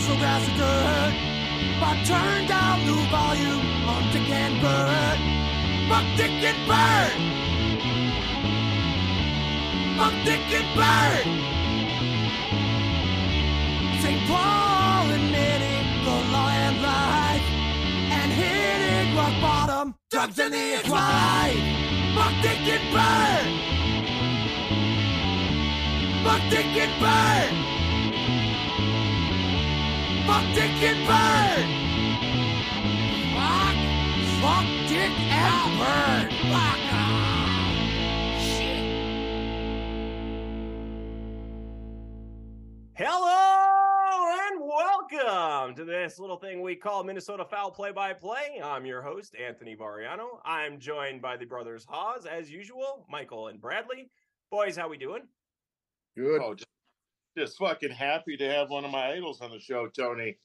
so grass and dirt. But turn down the volume on Dick and Bird. Buck, Dick and Bird. Buck, Dick and Bird. St. Paul admitting the law and life. And hitting rock bottom. Drugs in the ex-wife. Buck, Dick and Bird. Buck, Dick and Bird. Fuck Dick and Bird! Fuck! Fuck Dick and Bird! Fuck! Shit! Hello and welcome to this little thing we call Minnesota Foul Play by Play. I'm your host, Anthony Variano. I'm joined by the brothers Hawes, as usual, Michael and Bradley. Boys, how we doing? Good. Oh, just, just fucking happy to have one of my idols on the show, Tony.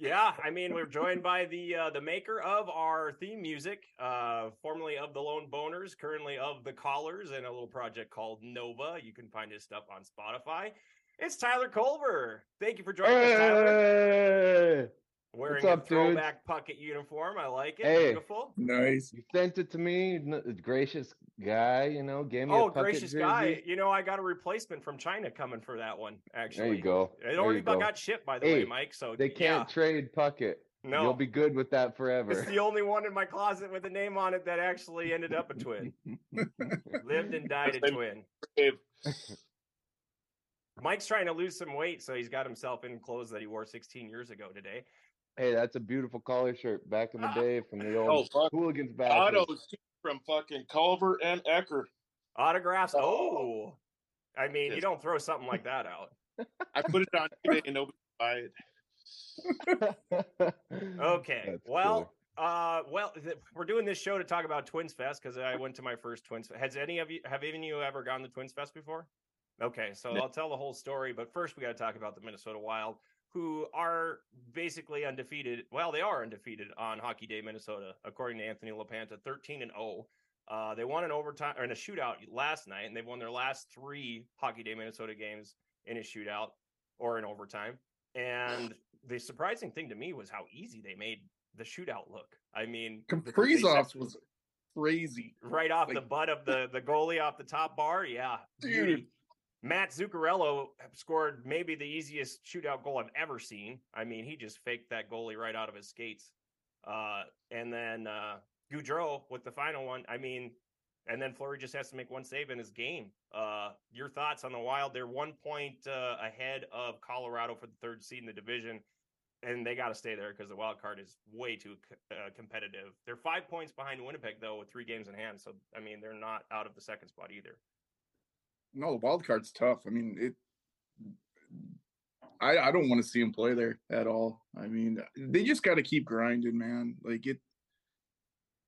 Yeah, I mean we're joined by the uh, the maker of our theme music, uh, formerly of the Lone Boners, currently of the Callers, and a little project called Nova. You can find his stuff on Spotify. It's Tyler Culver. Thank you for joining us, Tyler. Hey, Wearing up, a dudes? throwback Puckett uniform. I like it. Hey. Beautiful. nice. You sent it to me. Gracious guy, you know, gave me Oh, a Puckett gracious jersey. guy. You know, I got a replacement from China coming for that one, actually. There you go. It There already go. got shipped, by the Hey, way, Mike. So They can't yeah. trade Puckett. No. You'll be good with that forever. It's the only one in my closet with a name on it that actually ended up a twin. Lived and died a twin. Mike's trying to lose some weight, so he's got himself in clothes that he wore 16 years ago today. Hey, that's a beautiful collar shirt back in the Ah. day from the Oh, old fuck. hooligans back. autos from fucking Culver and Ecker. Autographs. Oh. I mean, you don't throw something like that out. I put it on eBay and nobody buy it. Okay. That's well, uh, well, th- we're doing this show to talk about Twins Fest because I went to my first Twins. Fest. Has any of you have even you ever gone to Twins Fest before? Okay, so No. I'll tell the whole story, but first we got to talk about the Minnesota Wild, who are basically undefeated. Well, they are undefeated on Hockey Day, Minnesota, according to Anthony LaPanta, thirteen and zero. Uh, they won an overtime or in a shootout last night, and they've won their last three Hockey Day Minnesota games in a shootout or in overtime. And the surprising thing to me was how easy they made the shootout look. I mean, Kaprizov was crazy. right off the butt of the the goalie off the top bar. Yeah, Dude. Matt Zuccarello scored maybe the easiest shootout goal I've ever seen. I mean, he just faked that goalie right out of his skates. Uh, and then uh, Gaudreau with the final one. I mean, and then Fleury just has to make one save in his game. Uh, your thoughts on the Wild? They're one point uh, ahead of Colorado for the third seed in the division, and they got to stay there because the wild card is way too uh, competitive. They're five points behind Winnipeg though, with three games in hand. So I mean, they're not out of the second spot either. No, the wild card's tough. I mean, it. I I don't want to see him play there at all. I mean, they just got to keep grinding, man. Like it.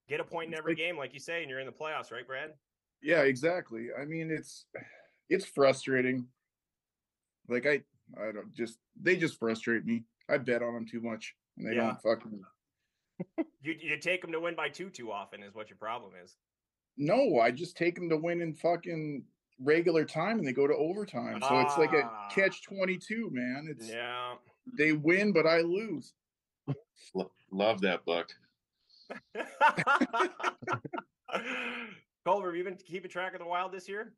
Get a point in every like- game, like you say, and you're in the playoffs, right, Brad? Yeah, exactly. I mean, it's it's frustrating. Like I I don't just they just frustrate me. I bet on them too much, and they Yeah. don't fucking. You you take them to win by two too often is what your problem is. No, I just take them to win in fucking regular time, and they go to overtime. So it's like a Ah. catch twenty two, man. It's Yeah. they win, but I lose. Love that book. Culver, have you been keeping track of the Wild this year?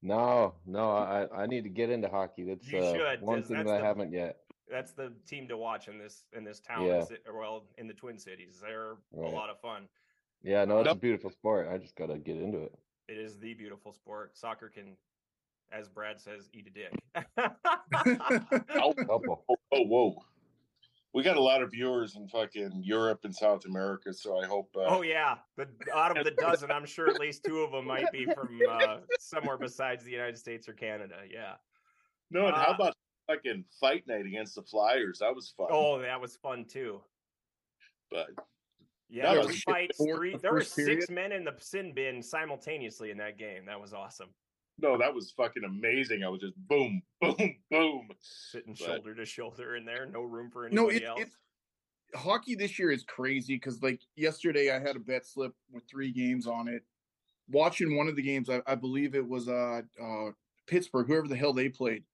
no, no, I I need to get into hockey. That's You uh, should, one 'cause thing that's that I haven't yet. That's the team to watch in this in this town. Yeah. and ci- or Well, in the Twin Cities, they're a lot of fun. Yeah, no, it's a beautiful sport. I just gotta get into it. It is the beautiful sport. Soccer can, as Brad says, eat a dick. Oh, oh, oh, whoa. We got a lot of viewers in fucking Europe and South America, so I hope. Uh, Oh yeah, the out of the dozen, I'm sure at least two of them might be from uh, somewhere besides the United States or Canada. Yeah. No, and uh, how about fucking fight night against the Flyers? That was fun. Oh, that was fun too. But Yeah, That there was fights. Three, the there were six period. men in the sin bin simultaneously in that game. That was awesome. no, that was fucking amazing. I was just boom, boom, boom. Sitting But- shoulder to shoulder in there, no room for No, anybody it, else. it's hockey this year is crazy because like yesterday I had a bet slip with three games on it. Watching one of the games, I, I believe it was uh uh Pittsburgh, whoever the hell they played,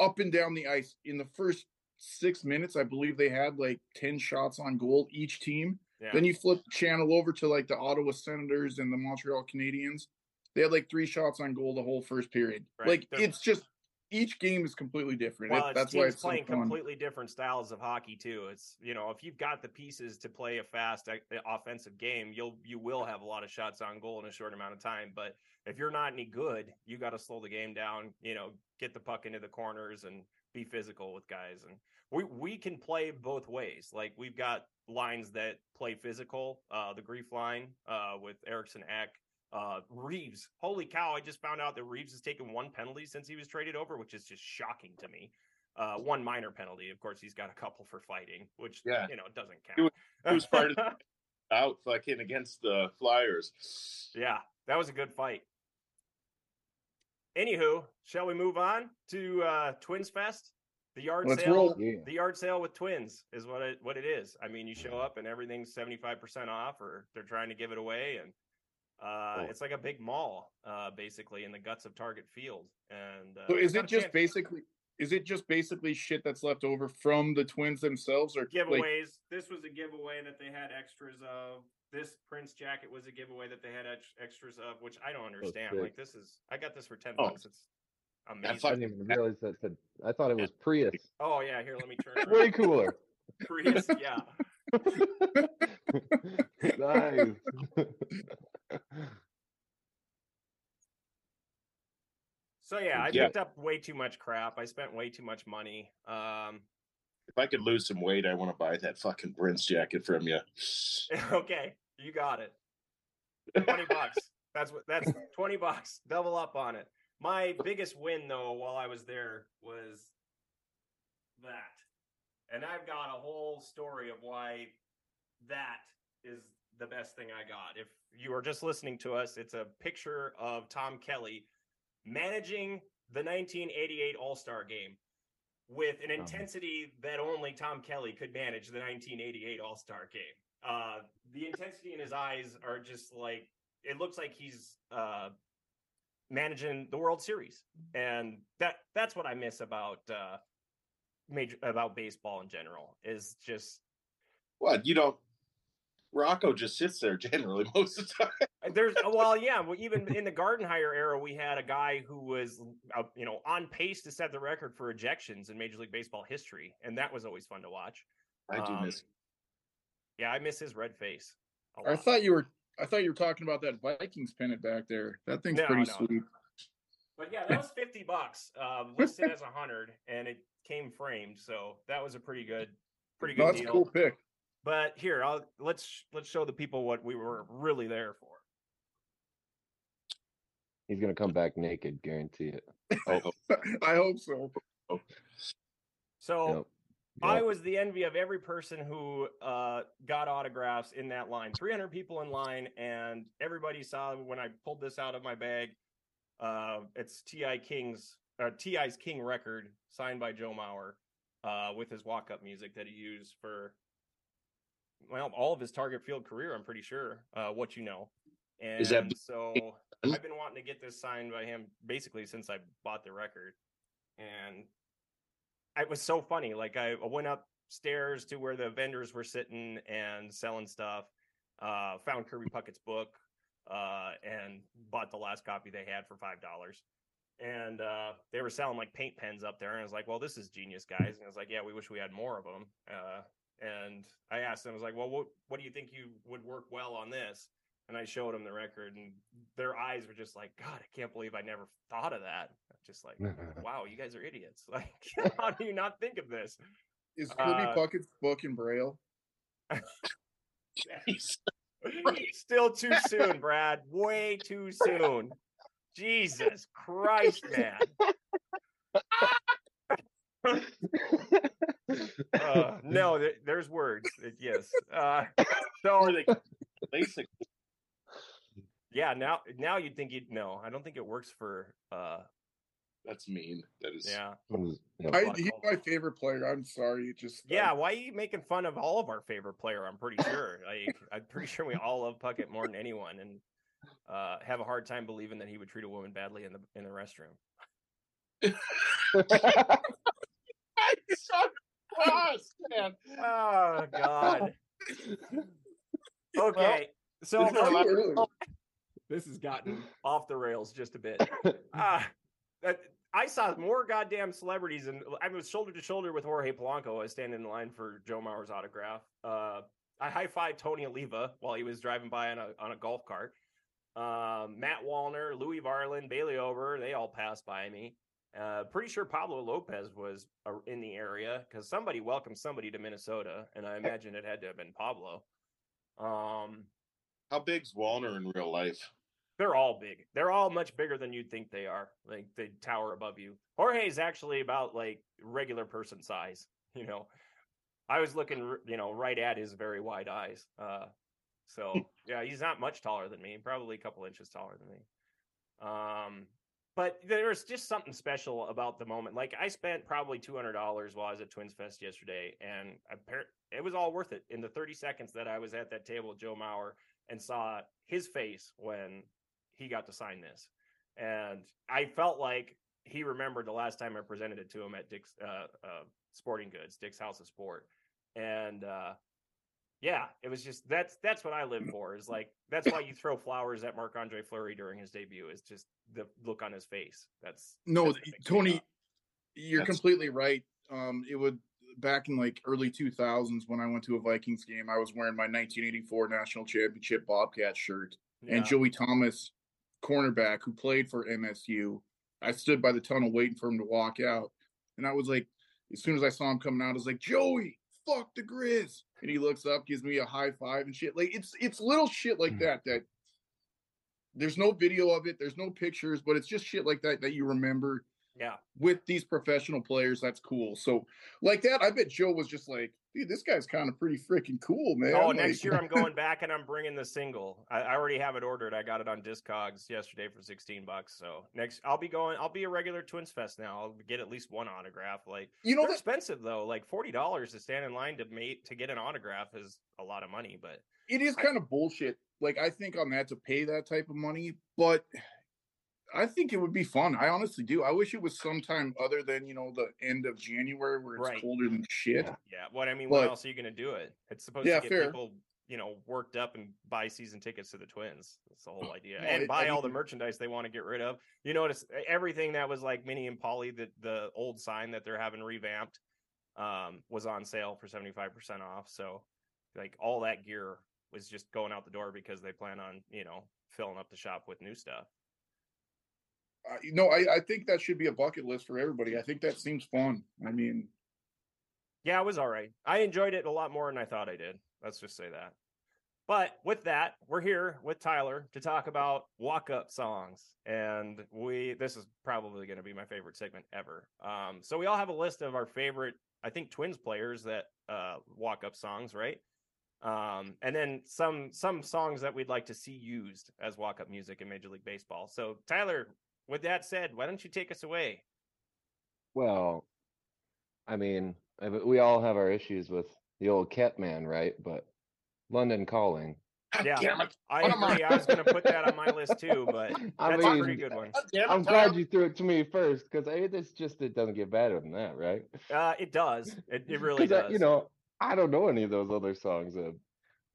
up and down the ice in the first six minutes, I believe they had like 10 shots on goal each team. Yeah. Then you flip the channel over to like the Ottawa Senators and the Montreal Canadiens. They had like three shots on goal the whole first period. Right. Like They're- it's just each game is completely different. well, It- that's why it's playing fun. completely different styles of hockey too. It's you know if you've got the pieces to play a fast uh, offensive game, you'll you will have a lot of shots on goal in a short amount of time. But if you're not any good, you got to slow the game down. You know, get the puck into the corners and be physical with guys. And we we can play both ways. Like we've got lines that play physical. Uh, the grief line uh, with Eriksson Ek. Uh, Reaves, holy cow! I just found out that Reaves has taken one penalty since he was traded over, which is just shocking to me. Uh, one minor penalty. Of course, he's got a couple for fighting, which Yeah. you know it doesn't He count. he was part of- Out fucking against the Flyers. yeah, that was a good fight. Anywho, shall we move on to uh, Twins Fest? The yard Let's sale. roll. The yard sale with twins is what it what it is. I mean, you show up and everything's seventy five percent off, or they're trying to give it away, and uh, Cool. it's like a big mall, uh, basically in the guts of Target Field. And uh, So is it just chance- basically is it just basically shit that's left over from the twins themselves or like giveaways. this was a giveaway that they had extras of. This Prince jacket was a giveaway that they had extras of, which I don't understand. like this is, I got this for ten Oh. bucks. It's amazing. I didn't even realize that said. I thought it was Prius. oh yeah, here let me turn. it Way cooler. Prius, yeah. nice. So yeah, I Yeah. picked up way too much crap. I spent way too much money. Um, If I could lose some weight, I want to buy that fucking Prince jacket from you. okay, you got it. Twenty bucks. That's what. That's twenty bucks. Double up on it. My biggest win though, while I was there, was that, and I've got a whole story of why that is the best thing I got. If you are just listening to us, it's a picture of Tom Kelly managing the 1988 All Star Game with an intensity that only Tom Kelly could manage the 1988 All Star Game. Uh, the intensity in his eyes are just like it looks like he's uh, managing the World Series, and that that's what I miss about uh, major about baseball in general is just What you don't? Rocco just sits there generally most of the time. There's well, yeah. Well, even in the Gardenhire era, we had a guy who was, uh, you know, on pace to set the record for ejections in Major League Baseball history, and that was always fun to watch. I do Um, miss. Yeah, I miss his red face. I thought you were I thought you were talking about that Vikings pennant back there. That thing's No, pretty no. sweet. but yeah, that was fifty bucks, um, listed as a hundred, and it came framed, so that was a pretty good, pretty good No, that's a deal. cool pick. But here, I'll let's let's show the people what we were really there for. He's gonna come back naked, guarantee it. I hope. I hope so. So. Yep. I was the envy of every person who uh, got autographs in that line. 300 people in line, and everybody saw when I pulled this out of my bag. Uh, it's Ti King's uh, Ti's King record signed by Joe Mauer uh, with his walk up music that he used for well all of his Target Field career. I'm pretty sure. Uh, what you know, and Is that- so I've been wanting to get this signed by him basically since I bought the record, and it was so funny. Like I went upstairs to where the vendors were sitting and selling stuff. Uh, found Kirby Puckett's book uh, and bought the last copy they had for five dollars. And uh, they were selling like paint pens up there, and I was like, "Well, this is genius, guys." And I was like, "Yeah, we wish we had more of them." Uh, and I asked them, "I was like, well, what what do you think you would work well on this?" And I showed them the record, and their eyes were just like, "God, I can't believe I never thought of that." Just like, wow, you guys are idiots. Like, how do you not think of this? Is Kirby Uh, Puckett's book in Braille? Still too soon, Brad. Way too soon. Jesus Christ, man. Uh, no, there, there's words. Yes. Uh, so Or they LASIK. yeah, now now you'd think you'd no. I don't think it works for. uh That's mean. That is. Yeah, I, fuck he's my favorite player. I'm sorry. It just yeah. Why are you making fun of all of our favorite player? I'm pretty sure. Like, I'm pretty sure we all love Puckett more than anyone, and uh, have a hard time believing that he would treat a woman badly in the in the restroom. I saw man. Oh God. Okay, so It's too this has gotten off the rails just a bit. Ah, that I saw more goddamn celebrities, and I was shoulder to shoulder with Jorge Polanco. I was standing in line for Joe Mauer's autograph. Uh, I high fived Tony Oliva while he was driving by on a on a golf cart. Um, Matt Wallner, Louie Varland, Bailey Ober, they all passed by me. Uh, pretty sure Pablo Lopez was uh, in the area because somebody welcomed somebody to Minnesota, and I imagine it had to have been Pablo. Um, How big's Wallner in real life? They're all big. They're all much bigger than you'd think they are. Like they tower above you. Jorge's actually about like regular person size. You know, I was looking, you know, right at his very wide eyes. Uh, so yeah, he's not much taller than me. Probably a couple inches taller than me. Um, but there's just something special about the moment. Like I spent probably two hundred dollars while I was at Twins Fest yesterday, and it was all worth it. In the thirty seconds that I was at that table with Joe Mauer and saw his face when he got to sign this, and I felt like he remembered the last time I presented it to him at Dick's uh, uh, Sporting Goods, Dick's House of Sport, and uh, yeah, it was just that's that's what I live for. Is like that's why you throw flowers at Marc Andre Fleury during his debut. Is just the look on his face. That's No, that's what makes me Tony, you're That's- completely right. Um, it would back in like early 2000s when I went to a Vikings game. I was wearing my 1984 national championship Bobcat shirt, and Joey Thomas, cornerback who played for MSU. I stood by the tunnel waiting for him to walk out, and I was like, as soon as I saw him coming out, I was like, Joey, fuck the Grizz, and he looks up, gives me a high five and shit. Like it's it's little shit like Mm. that that. There's no video of it. There's no pictures, but it's just shit like that that you remember yeah. with these professional players. That's cool. So, like that, I bet Joe was just like, dude, this guy's kind of pretty freaking cool, man. Oh, Like- next year I'm going back and I'm bringing the single. I, I already have it ordered. I got it on Discogs yesterday for 16 bucks. So next, I'll be going. I'll be a regular Twins Fest now. I'll get at least one autograph. Like you know that expensive though. Like forty dollars to stand in line to mate to get an autograph is a lot of money. But it is I- kind of bullshit. Like I think on that to pay that type of money, but I think it would be fun. I honestly do. I wish it was sometime other than you know the end of January where it's Right. colder than shit. Yeah. yeah, what I mean, what else are you going to do it? It's supposed Yeah, to get fair. people, you know, worked up and buy season tickets to the Twins. That's the whole idea, and it- buy I all the merchandise they want to get rid of. You notice everything that was like Minnie and Polly, the the old sign that they're having revamped, um, was on sale for seventy five percent off. So, like all that gear was just going out the door because they plan on, you know, filling up the shop with new stuff. No, I, I think that should be a bucket list for everybody. I think that seems fun. I mean, Yeah, it was all right. I enjoyed it a lot more than I thought I did. Let's just say that. But with that, we're here with Tyler to talk about walk up songs. And we this is probably going to be my favorite segment ever. Um, so we all have a list of our favorite, I think, twins players that uh, walk up songs, right? Um, and then some some songs that we'd like to see used as walk up music in Major League Baseball. So Tyler, with that said, why don't you take us away? Well, I mean, we all have our issues with the old Catman, right? But London Calling. God Yeah. i'm agree. I was going to put that on my list too, but I that's a pretty good one. It, I'm glad you threw it to me first because it's just it doesn't get better than that, right? Uh, it does. It, it really 'Cause I- does. you know, I don't know any of those other songs. Uh,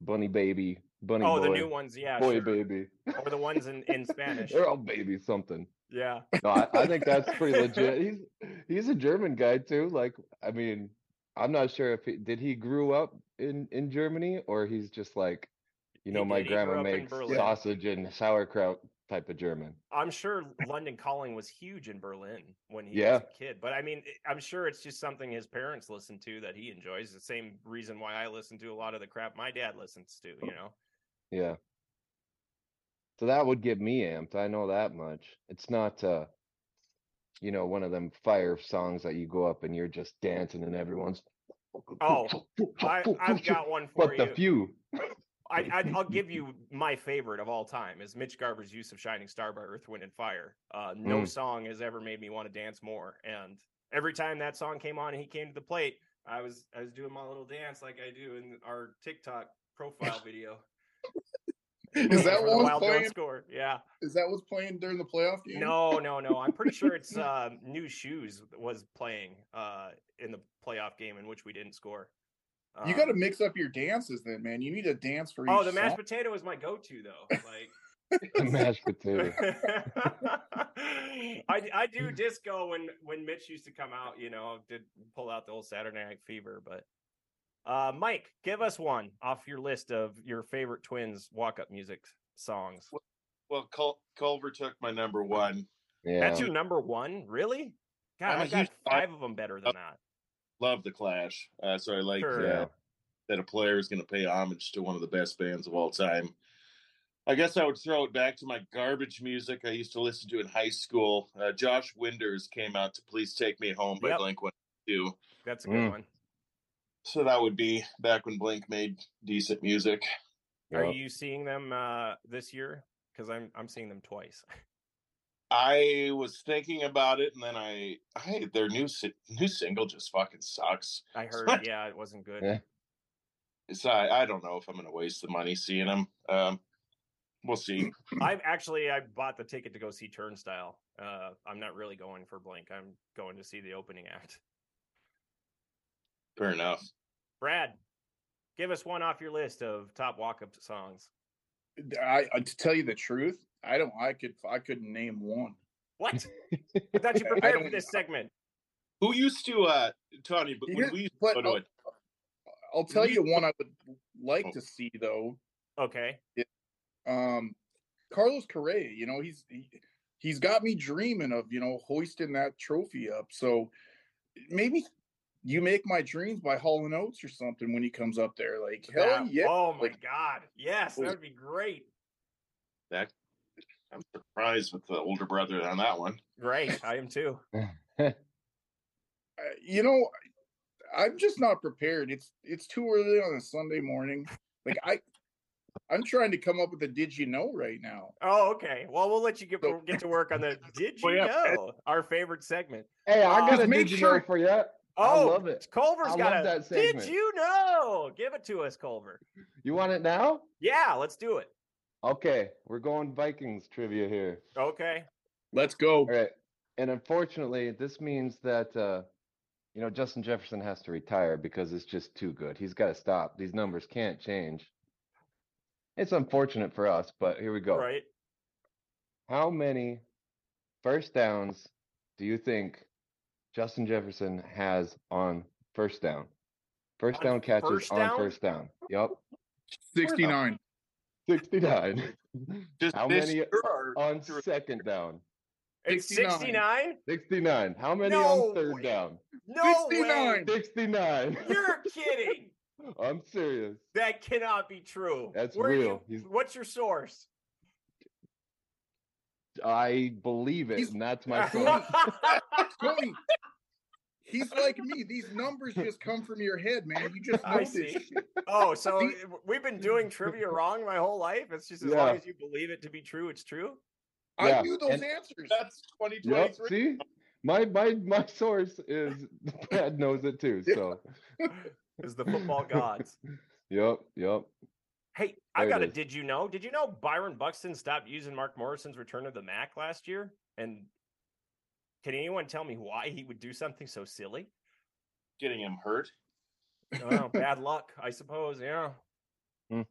Bunny Baby, Bunny oh, Boy, the new ones, yeah, Boy sure. Baby. or the ones in in Spanish. They're all baby something. Yeah, No, I, I think that's pretty legit. He's he's a German guy too. Like, I mean, I'm not sure if he did he grew up in in Germany or he's just like, you He know, my did. Grandma makes sausage and sauerkraut type of German. I'm sure London Calling was huge in Berlin when he Yeah. was a kid. But I mean, I'm sure it's just something his parents listen to that he enjoys. The same reason why I listen to a lot of the crap my dad listens to. You oh, know. Yeah. So that would get me amped. I know that much. It's not uh you know, one of them fire songs that you go up and you're just dancing and everyone's Oh, I, I've got one for but you. the few. I, I, I'll give you my favorite of all time is Mitch Garver's use of "Shining Star" by Earth, Wind, and Fire. Uh, no Mm. song has ever made me want to dance more. And every time that song came on and he came to the plate, I was I was doing my little dance like I do in our TikTok profile video. Is that what was playing? score? Yeah. Is that what's playing during the playoff game? No, no, no. I'm pretty sure it's uh, New Shoes was playing uh, in the playoff game in which we didn't score. You Um, got to mix up your dances, then, man. You need a dance for each. Oh, the mashed song. potato is my go-to though. Like The mashed potato. I I do disco when when Mitch used to come out, you know, did pull out the old Saturday Night Fever, but uh Mike, give us one off your list of your favorite twins walk-up music songs. Well, Cul- Culver took my number one. Yeah. That's your number one, really? God, I'm a I've got huge fan five of them better than that. Love the Clash. Uh, so I like Sure. uh, that a player is going to pay homage to one of the best bands of all time. I guess I would throw it back to my garbage music I used to listen to in high school. Uh, Josh Winders came out to "Please Take Me Home" by Yep. Blink One Two. That's a good Mm. one. So that would be back when Blink made decent music. Are you seeing them uh this year? Because I'm I'm seeing them twice. I was thinking about it, and then I, I their new new single just fucking sucks. I heard, yeah, it wasn't good. Yeah. So I, I don't know if I'm going to waste the money seeing them. Um, we'll see. I've actually I bought the ticket to go see Turnstile. Uh, I'm not really going for Blink. I'm going to see the opening act. Fair enough. Brad, give us one off your list of top walk-up songs. I, I to tell you the truth, I don't. I could. I couldn't name one. What? I thought you prepared for this segment. Who used to, uh, Tony? But when we used to but go to I'll- it, I'll tell you one I would like Oh. to see though. Okay. Um, Carlos Correa. You know, he's he, he's got me dreaming of you know hoisting that trophy up. So maybe you make my dreams by Hall and Oates or something when he comes up there. Like hell That- yeah. Oh my like- god. Yes, that would be great. that I'm surprised with the older brother on that one. Great. I am too. uh, you know, I'm just not prepared. It's it's too early on a Sunday morning. Like I, I'm trying to come up with a did you know right now. Oh, okay. Well, we'll let you get So- get to work on the Did you Well, yeah, know? Our favorite segment. Hey, I Uh, got a make did you sure- know for you. I Oh, love it. Culver's I got love a that Did you know? Give it to us, Culver. You want it now? Yeah, let's do it. Okay, we're going Vikings trivia here. Okay. Let's go. All right. And unfortunately, this means that uh, you know, Justin Jefferson has to retire because it's just too good. He's got to stop. These numbers can't change. It's unfortunate for us, but here we go. Right. How many first downs do you think Justin Jefferson has on first down? First On down catches first on first down. Yep. 69. 69. Just How this many year on second down? It's 69. 69? 69. How many No on third way. down? No 69. way. 69. You're kidding. I'm serious. That cannot be true. That's Where are you- real. What's your source? I believe it, He's- and that's my Tony. Tony, he's like me. These numbers just come from your head, man. You just know I see. shit. oh, so See- we've been doing trivia wrong my whole life. It's just as Yeah. long as you believe it to be true, it's true. I knew those and- answers. That's Yep. 2023. See, my my my source is Brad knows it too. So, Is the football gods. yep, yep. Hey, I There it got a did you know? Did you know Byron Buxton stopped using Mark Morrison's return of the Mack last year? And can anyone tell me why he would do something so silly? Getting him hurt. Oh, bad luck, I suppose. Yeah. Hmm.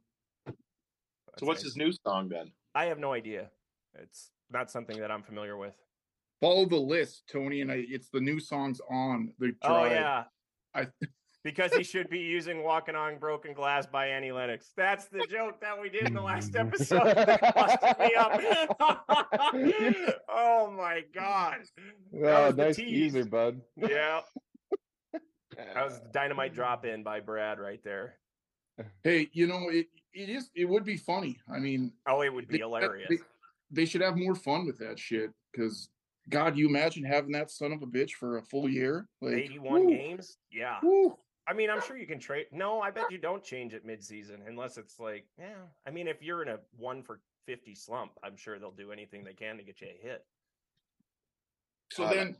So what's nice. his new song then? I have no idea. It's not something that I'm familiar with. Follow the list, Tony, and I, it's the new songs on the drive. Oh yeah. I- because he should be using "Walking on Broken Glass" by Annie Lennox. That's the joke that we did in the last episode. that busted me up. oh my god! Oh, was nice tease. teaser, bud. Yeah, that was the dynamite drop in by Brad right there. Hey, you know it. It is. It would be funny. I mean, Oh, it would be they- hilarious. They, they should have more fun with that shit. Because God, you imagine having that son of a bitch for a full year? Like 81 woo, games. Yeah. woo. I mean, I'm sure you can trade. No, I bet you don't change it mid-season unless it's like, yeah. I mean, if you're in a one for 50 slump, I'm sure they'll do anything they can to get you a hit. So Uh, then,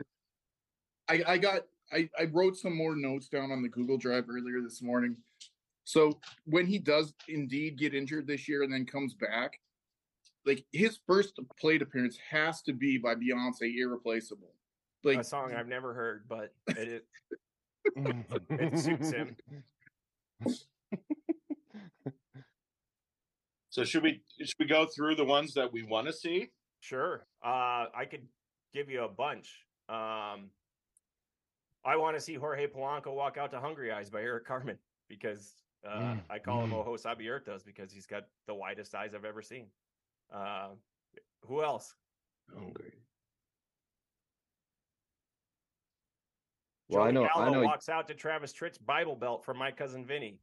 I I got I I wrote some more notes down on the Google Drive earlier this morning. So when he does indeed get injured this year and then comes back, like his first plate appearance has to be by Beyonce, "Irreplaceable." Like a song I've never heard, but it is. It suits him. So should we should we go through the ones that we want to see? Sure. Uh, I could give you a bunch. Um, I want to see Jorge Polanco walk out to Hungry Eyes by Eric Carmen because uh, Mm, I call him mm. Ojos Abiertos because he's got the widest eyes I've ever seen. Uh, who else? Hungry. Well, I Joey know, I Gallo know. walks out to Travis Tritt's Bible Belt from my cousin Vinny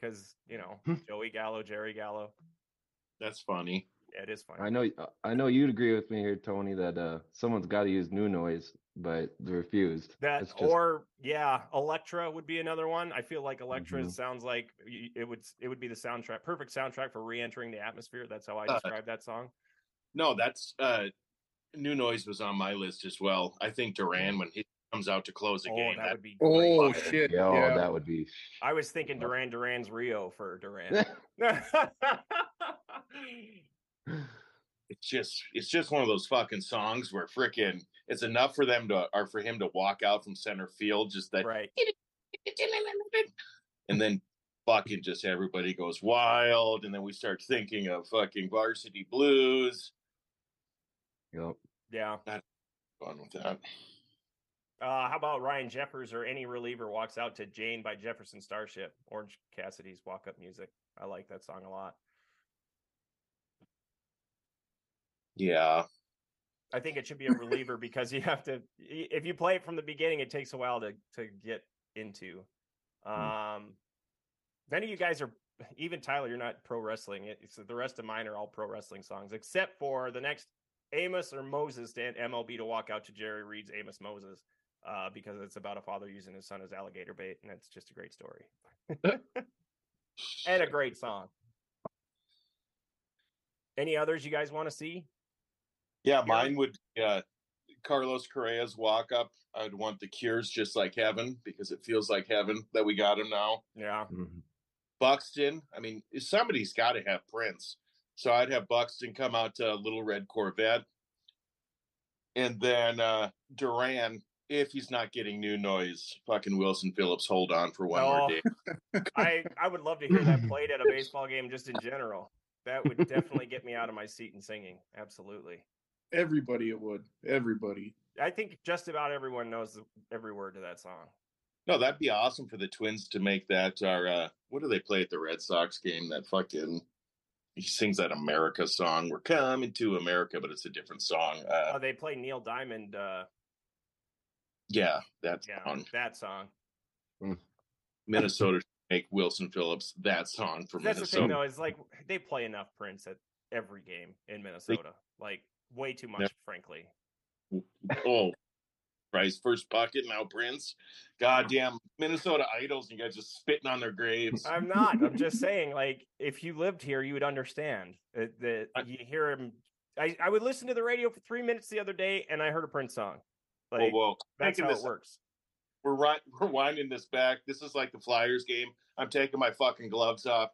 because you know Hmm. Joey Gallo, Jerry Gallo. That's funny. Yeah, it is funny. I know, I know you'd agree with me here, Tony, that uh, someone's got to use new noise, but they refused. That It's just- or yeah, Electra would be another one. I feel like Electra Mhm. sounds like it would it would be the soundtrack, perfect soundtrack for re-entering the atmosphere. That's how I Uh, describe that song. No, that's uh New Noise was on my list as well. I think Duran when he comes out to close the Oh, game. that That, would be Oh great. shit! Yeah, oh, yeah. that would be. I was thinking Duran Duran's Rio for Duran. it's just it's just one of those fucking songs where frickin' it's enough for them to or for him to walk out from center field just that right. and then fucking just everybody goes wild and then we start thinking of fucking varsity blues. Yep. Yeah. Fun with that. Uh, how about Ryan Jeffers or any reliever walks out to Jane by Jefferson Starship? Orange Cassidy's walk up music. I like that song a lot. Yeah. I think it should be a reliever because you have to if you play it from the beginning, it takes a while to to get into. Um none of you guys are even Tyler, you're not pro wrestling. It- It's the rest of mine are all pro wrestling songs, except for the next Amos or Moses to MLB to walk out to Jerry Reed's Amos Moses, uh, because it's about a father using his son as alligator bait, and it's just a great story. and a great song. Any others you guys want to see? Yeah, mine would be uh, Carlos Correa's walk up. I'd want the Cure's just like heaven because it feels like heaven that we got him now. Yeah. Mhm. Buxton, I mean, somebody's got to have Prince. So I'd have Buxton come out to Little Red Corvette. And then uh Duran, if he's not getting new noise, fucking Wilson Phillips, hold on for one Oh. more day. I I would love to hear that played at a baseball game just in general. That would definitely get me out of my seat and singing. Absolutely. Everybody it would. Everybody. I think just about everyone knows every word to that song. No, that'd be awesome for the Twins to make that our uh what do they play at the Red Sox game? That fucking he sings that America song. We're coming to America, but it's a different song. Uh Oh, they play Neil Diamond. Uh, yeah, that yeah, song. that song. Hmm. Minnesota make Wilson Phillips that song for Minnesota. That's the thing, though. Is like they play enough Prince at every game in Minnesota. Like way too much, frankly. Oh, Christ, first Puckett, now Prince. Goddamn Minnesota idols, you guys just spitting on their graves. I'm not. I'm just saying. Like if you lived here, you would understand uh, that, that you hear him. I, I would listen to the radio for three minutes the other day, and I heard a Prince song. Whoa, Like whoa. that's Taking how this, it works. We're, ri- we're winding this back. This is like the Flyers game. I'm taking my fucking gloves off.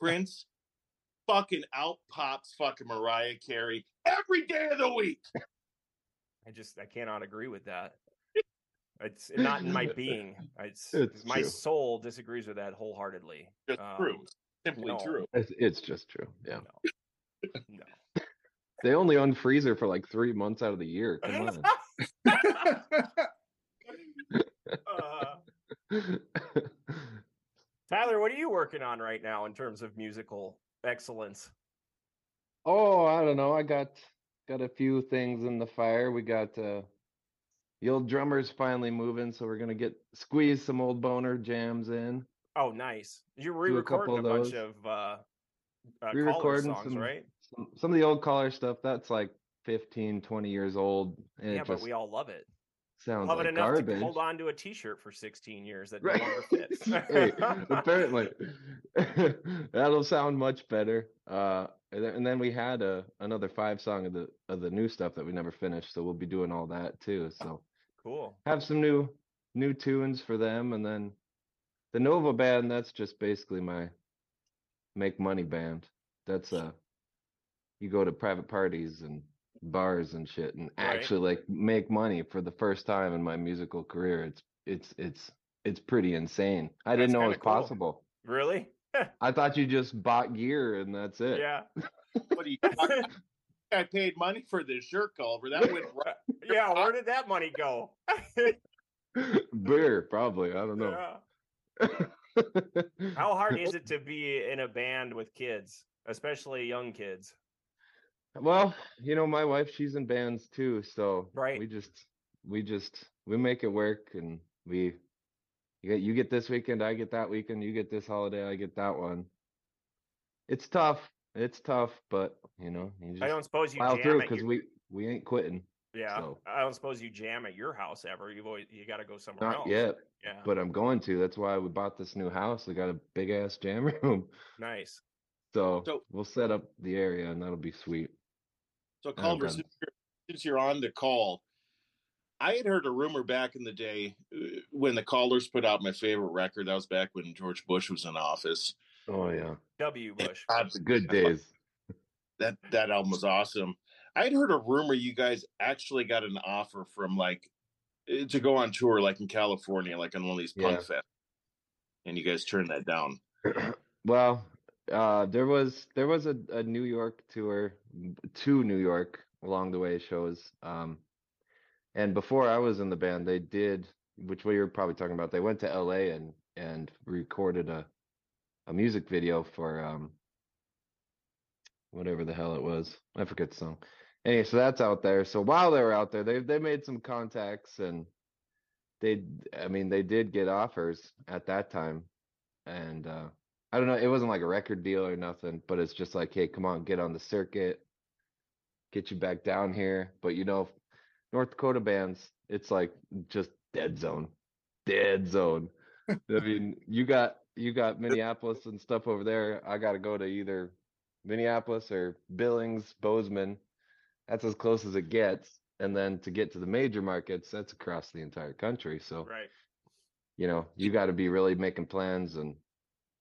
Prince fucking out pops fucking Mariah Carey every day of the week. I just I cannot agree with that. It's not in my being. It's, It's my true. soul disagrees with that wholeheartedly. Just Um, true. Simply no. true. It's, it's just true. Yeah. No. They only unfreeze her for like three months out of the year. Come on. Uh, Tyler, what are you working on right now in terms of musical excellence? oh, I don't know. I got got a few things in the fire. We got uh the old drummer's finally moving, so we're gonna get squeeze some old boner jams in. Oh, nice. You're a re-recording a, of bunch those. of uh, uh Re-recording songs, some- right? Some, some of the old collar stuff that's like 15, 20 years old, and Yeah, but we all love it. sounds Love like it enough garbage. to hold on to a T-shirt for 16 years that Right. no longer fits. hey, apparently that'll sound much better. Uh, and then, we had a another five song of the of the new stuff that we never finished, so we'll be doing all that too. So cool. have some new new tunes for them, and then the Nova band. That's just basically my make money band. That's uh, you go to private parties and bars and shit, and Right. actually like make money for the first time in my musical career. It's it's it's it's pretty insane. I That's didn't know it was cool. possible. Really? I thought you just bought gear and that's it. yeah. What do you? I, I paid money for this shirt, Culver. That went right. Yeah. Where did that money go? Beer, probably. I don't know. Yeah. How hard is it to be in a band with kids, especially young kids? Well, you know, my wife, she's in bands too, so Right. we just we just we make it work and we you get you get this weekend, I get that weekend, you get this holiday, I get that one. It's tough. It's tough, but you know, you just I don't suppose you plow jam through at because your- we we ain't quitting. Yeah, so. I don't suppose you jam at your house ever. You've always you got to go somewhere Not else. yet, Yeah, but I'm going to. That's why we bought this new house. We got a big ass jam room. nice. So, So- we'll set up the area and that'll be sweet. So Oh, Culver, God. since you're, since you're on the call, I had heard a rumor back in the day uh, when the Callers put out my favorite record. That was back when George Bush was in office. Oh yeah. W Bush. That's good days. That that album was awesome. I had heard a rumor you guys actually got an offer from like eh, to go on tour, like in California, like on one of these punk Yeah. fests, and you guys turned that down. Well, uh, there was there was a, a New York tour, two New York along the way shows. Um, and before I was in the band, they did, which we were probably talking about. They went to LA and and recorded a a music video for um whatever the hell it was. I forget the song. Anyway, so that's out there. So while they were out there, they they made some contacts and they, I mean, they did get offers at that time, and uh I don't know, it wasn't like a record deal or nothing, but it's just like, hey, come on, get on the circuit, get you back down here. But you know, North Dakota bands, it's like just dead zone, dead zone. I mean, you got you got Minneapolis and stuff over there. I got to go to either Minneapolis or Billings, Bozeman. That's as close as it gets. And then to get to the major markets, that's across the entire country. So, Right. you know, you got to be really making plans and,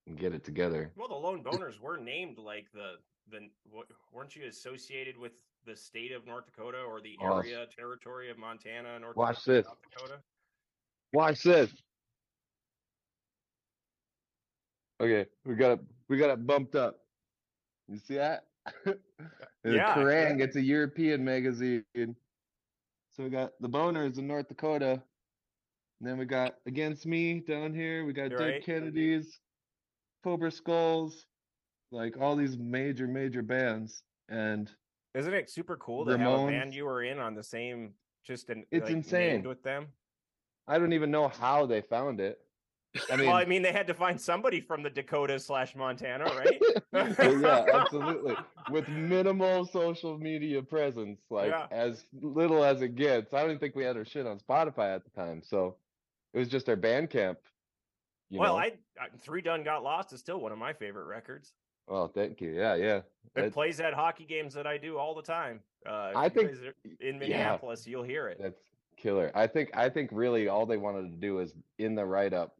and get it together. Well, the Lone Boners were named like the the weren't you associated with the state of North Dakota or the area territory of Montana, North Watch Dakota, this. South Dakota? Watch this. Okay, we got it. We got it bumped up. You see that? The Yeah, Kerrang! It's a European magazine. So we got the Boners in North Dakota. And then we got Against Me down here. We got You're Dead right. Kennedys, Cobra Skulls, like all these major, major bands. And Isn't it super cool to have a band you were in on the same just an It's like, named insane. with them? I don't even know how they found it. I mean, well, I mean, they had to find somebody from the Dakota slash Montana, right? yeah, absolutely. With minimal social media presence, like Yeah. as little as it gets. I don't even think we had our shit on Spotify at the time, so it was just our Bandcamp. Well, know? I, I Three Done Got Lost is still one of my favorite records. well, thank you. Yeah, yeah. It plays at hockey games that I do all the time. Uh, I think- in yeah. Minneapolis, you'll hear it. That's killer. I think I think really all they wanted to do is in the write up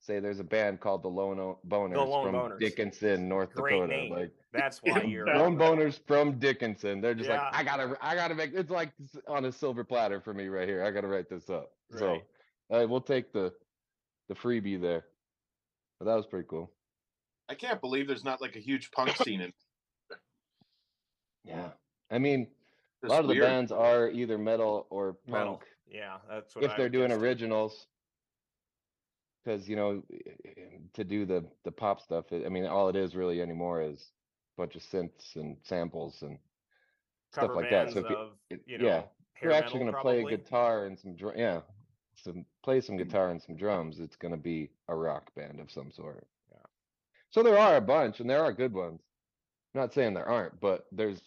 say there's a band called the Lone O- Boners Lone from Boners. Dickinson, North Great Dakota. name. Like That's why you're. Lone Boners from Dickinson. They're just Yeah. like, I gotta, I gotta make. It's like on a silver platter for me right here. I gotta write this up. So, Right. uh, we'll take the, the freebie there. But that was pretty cool. I can't believe there's not like a huge punk scene in Yeah. I mean, a this lot of the weird. bands are either metal or punk Metal. Yeah, that's what if I they're doing guess, too. originals. Because you know, to do the the pop stuff, I mean, all it is really anymore is a bunch of synths and samples and stuff like that. So if you, of, you know, yeah, you're actually going to play a guitar and some drum. Yeah, some play some guitar and some drums. It's going to be a rock band of some sort. Yeah. So there are a bunch, and there are good ones. I'm not saying there aren't, but there's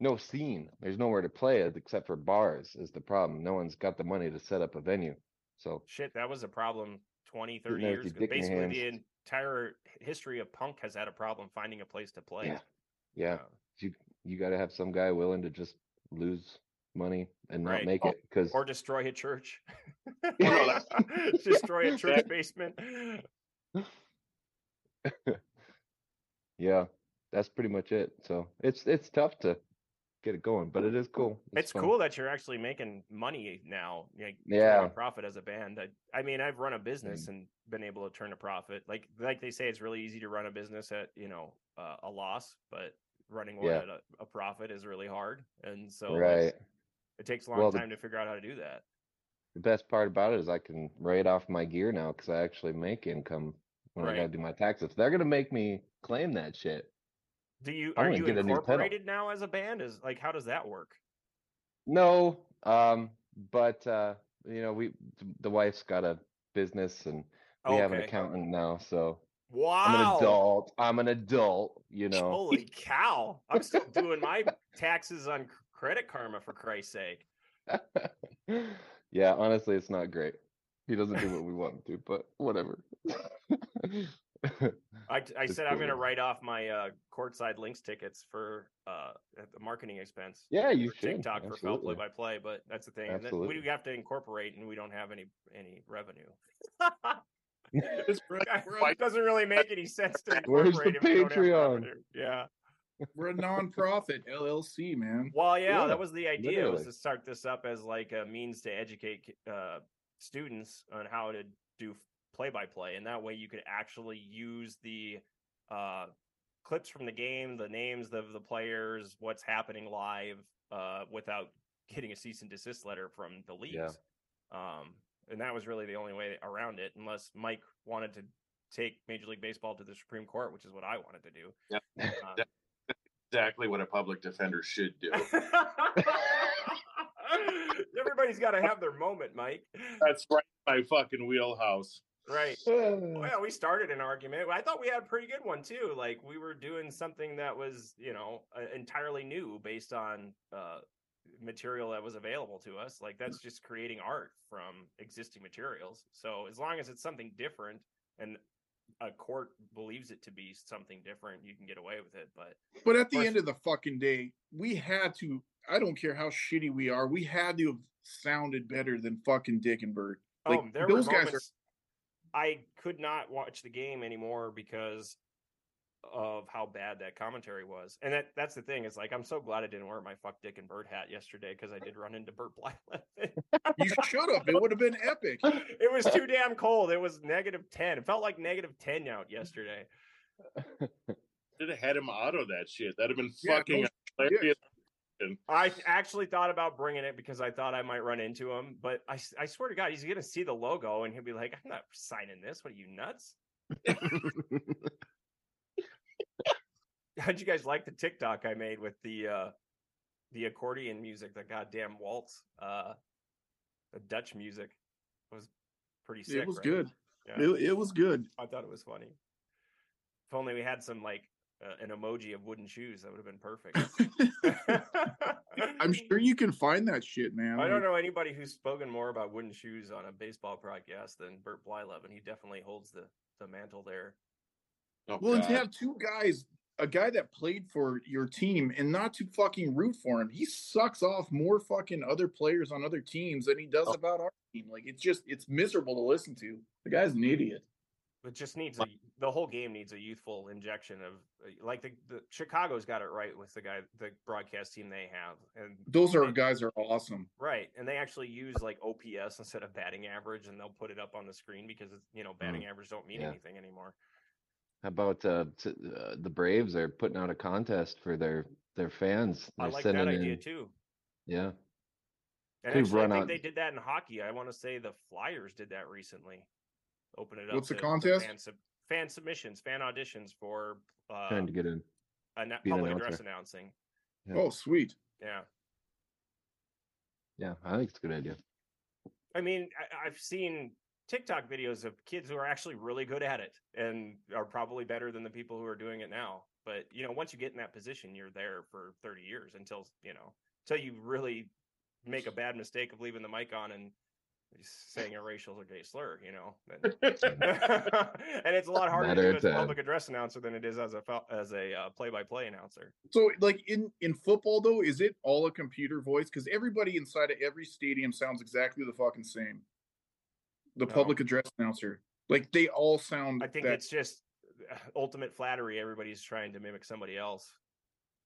no scene. There's nowhere to play it except for bars. Is the problem? No one's got the money to set up a venue. So Shit, that was a problem 20, 30 years ago. dick in your Basically, the entire history of punk has had a problem finding a place to play. yeah, yeah, Uh, you you got to have some guy willing to just lose money and not Right. make it because or destroy a church. destroy a church basement. yeah, that's pretty much it. So it's it's tough to get it going. But it is cool. It's, fun. cool that you're actually making money now. Like, Yeah. profit as a band. I, I mean, I've run a business and been able to turn a profit. Like, like they say, it's really easy to run a business at you know uh, a loss, but running one Yeah. at a, a profit is really hard. And so, Right. It takes a long Well, the- time to figure out how to do that. The best part about it is I can write off my gear now because I actually make income when I gotta do my taxes. They're gonna make me claim that shit. Do you I'm are you get a new pedal. incorporated now as a band? Is like how does that work? No, um, but uh, you know, we the wife's got a business and we have an accountant now, so Wow. I'm an adult. I'm an adult, you know. Holy cow! I'm still doing my taxes on Credit Karma for Christ's sake. yeah, honestly, it's not great. He doesn't do what we want him to, but whatever. I, I It's said I'm going to write off my uh, courtside Lynx tickets for uh, the marketing expense. Yeah, you for should. TikTok for foul play by play, but that's the thing. And then we have to incorporate, and we don't have any any revenue. It's- we're, we're, a, it doesn't really make any sense to incorporate. Where's the incorporate if we don't have Patreon? Yeah. We're a nonprofit LLC, man. Well, yeah, Yeah, that was the idea was to start this up as like a means to educate uh, students on how to do play by play, and that way you could actually use the uh, clips from the game, the names of the players, what's happening live, uh, without getting a cease and desist letter from the leagues. Um, and that was really the only way around it, unless Mike wanted to take Major League Baseball to the Supreme Court, which is what I wanted to do. Yeah. Um, Exactly what a public defender should do. Everybody's got to have their moment, Mike. That's right, my fucking wheelhouse. Right. Well, we started an argument. I thought we had a pretty good one too. Like we were doing something that was, you know, uh, entirely new based on uh, material that was available to us. Like that's just creating art from existing materials. So as long as it's something different and a court believes it to be something different, you can get away with it. But But at the course- end of the fucking day, we had to. I don't care how shitty we are. We had to have sounded better than fucking Dick and Bert. Like, oh, there those guys are- I could not watch the game anymore because of how bad that commentary was. And that that's the thing. Is like I'm so glad I didn't wear my fuck Dick and Bert hat yesterday because I did run into Bert Blyleven. You should have. It would have been epic. it was too damn cold. It was negative ten. It felt like negative ten out yesterday. Should have had him auto that shit. That'd have been Yeah, fucking no hilarious. I actually thought about bringing it because I thought I might run into him, but I, I swear to God, he's gonna see the logo and he'll be like, "I'm not signing this. What are you nuts?" How'd you guys like the TikTok I made with the uh the accordion music, the goddamn waltz, uh the Dutch music? It was pretty sick. it was right? good. Yeah. It, it was good. I thought it was funny. If only we had some like uh, an emoji of wooden shoes, that would have been perfect. I'm sure you can find that shit, man. I don't know anybody who's spoken more about wooden shoes on a baseball broadcast than Bert Blyleven. He definitely holds the the mantle there. Oh, Well, and to have two guys, a guy that played for your team and not to fucking root for him, he sucks off more fucking other players on other teams than he does Oh. about our team. Like it's just it's miserable to listen to. The guy's an idiot. It just needs a the whole game needs a youthful injection of uh, like the, the Chicago's got it right with the guy the broadcast team they have and Those are they- guys are awesome. right and they actually use like OPS instead of batting average and they'll put it up on the screen because it's, you know batting average don't mean yeah. anything anymore. How about uh, t- uh, the Braves are putting out a contest for their their fans? I They're like that sending idea in- too. Yeah, And Could actually, I think out- they did that in hockey. I want to say the Flyers did that recently. Open it up. What's the to- to contest? Fan, sub- fan submissions, fan auditions for uh, trying to get in. a na- be an public address announcing. Yeah. Oh, sweet. Yeah. Yeah, I think it's a good idea. I mean, I, I've seen TikTok videos of kids who are actually really good at it and are probably better than the people who are doing it now. But you know, once you get in that position, you're there for 30 years until you know, until you really make a bad mistake of leaving the mic on and saying a racial or gay slur. You know, and it's a lot harder Matter to do as a public address announcer than it is as a as a uh, play-by-play announcer. So, like in in football, though, is it all a computer voice? Because everybody inside of every stadium sounds exactly the fucking same. The No. public address announcer, like they all sound. I think that, it's just uh, ultimate flattery. Everybody's trying to mimic somebody else.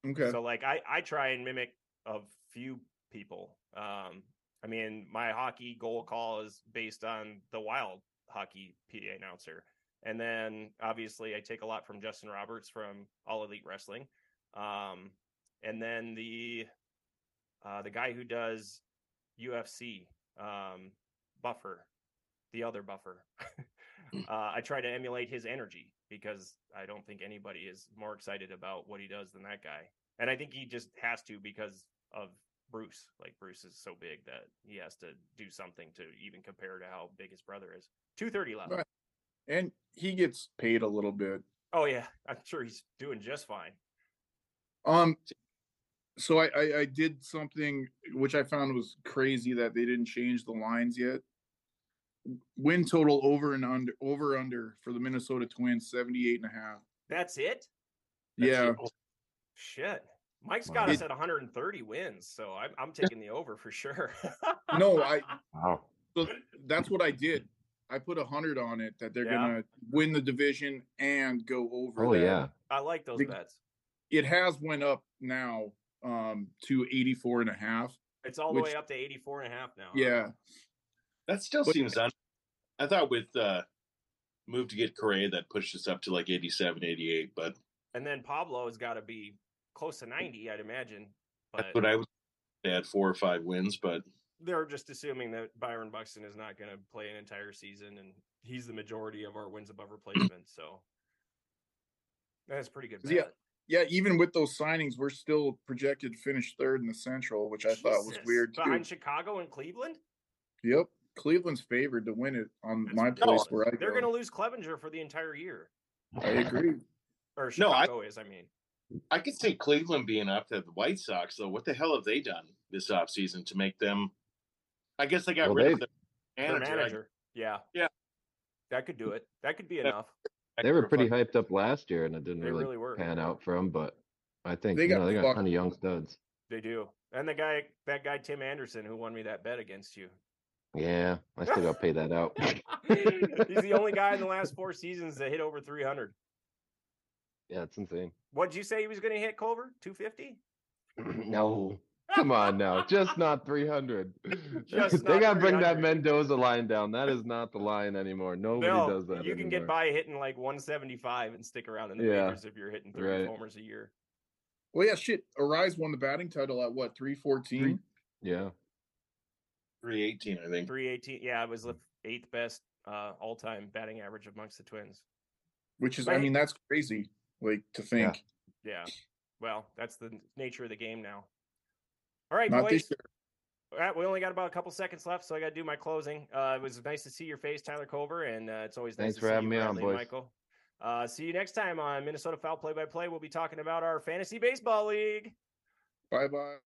okay. So like I I try and mimic a few people. Um, I mean, my hockey goal call is based on the Wild hockey PA announcer, and then obviously I take a lot from Justin Roberts from All Elite Wrestling, um, and then the uh, the guy who does UFC um, Buffer, the other Buffer. uh, I try to emulate his energy because I don't think anybody is more excited about what he does than that guy. And I think he just has to because of Bruce. Like Bruce is so big that he has to do something to even compare to how big his brother is. 230 left. Right. And he gets paid a little bit. Oh yeah, I'm sure he's doing just fine. Um so I, I, I did something which I found was crazy that they didn't change the lines yet. Win total over and under over under for the Minnesota Twins 78 and a half. That's it? That's yeah. it. Shit. Mike's Wow. got us at 130 wins, so I'm, I'm taking the over for sure. No, I Wow. so that's what I did. I put a hundred on it that they're Yeah. gonna win the division and go over. Oh that. yeah. I like those The- bets. It has went up now um to 84 and a half. It's all the way up to 84 and a half now. huh? Yeah. That still But- seems un. I thought with uh move to get Correa that pushed us up to like 87, 88, but And then Pablo has got to be close to 90, I'd imagine. But that's what I was. They had four or five wins, but they're just assuming that Byron Buxton is not going to play an entire season, and he's the majority of our wins above replacement. so that's pretty good. Bet. Yeah. Yeah, even with those signings, we're still projected to finish third in the Central, which I thought was Jesus. weird too. Behind Chicago and Cleveland, Yep. Cleveland's favored to win it on That's my ridiculous. place where I they're go. going to lose Clevinger for the entire year. I agree. Or No, I- Chicago is, I mean. I could see Cleveland being up to the White Sox. Though, what the hell have they done this offseason to make them? I guess they got Well, rid of they- the Their manager. manager. Yeah. Yeah. That could do it. That could be Yeah. enough. They were pretty hyped up last year, and it didn't really, really pan out for them. But I think They you got know, they got a ton of young studs. They do. And the guy, that guy Tim Anderson, who won me that bet against you. Yeah, I still got to pay that out. He's the only guy in the last four seasons that hit over 300. yeah, it's insane. What'd you say he was going to hit, Culver? 250? no, come on now, just not 300. Just they got to bring that Mendoza line down. That is not the line anymore. Nobody no, does that. you can anymore. get by hitting like 175 and stick around in the Yeah, majors if you're hitting 30 right. homers a year. Well, yeah, shit. Arraez won the batting title at what, 314? Yeah, 318, I think. 318. Yeah, it was the eighth best uh, all time batting average amongst the Twins. Which is, I mean, that's crazy. Like to think. Yeah. Well, that's the nature of the game now. All right, Not boys. this year. All right, we only got about a couple seconds left, so I got to do my closing. Uh, it was nice to see your face, Tyler Culver, and uh, it's always nice Thanks to for see having you, me on, Bradley and boys. Michael. Uh, see you next time on Minnesota Foul Play by Play. We'll be talking about our fantasy baseball league. Bye bye.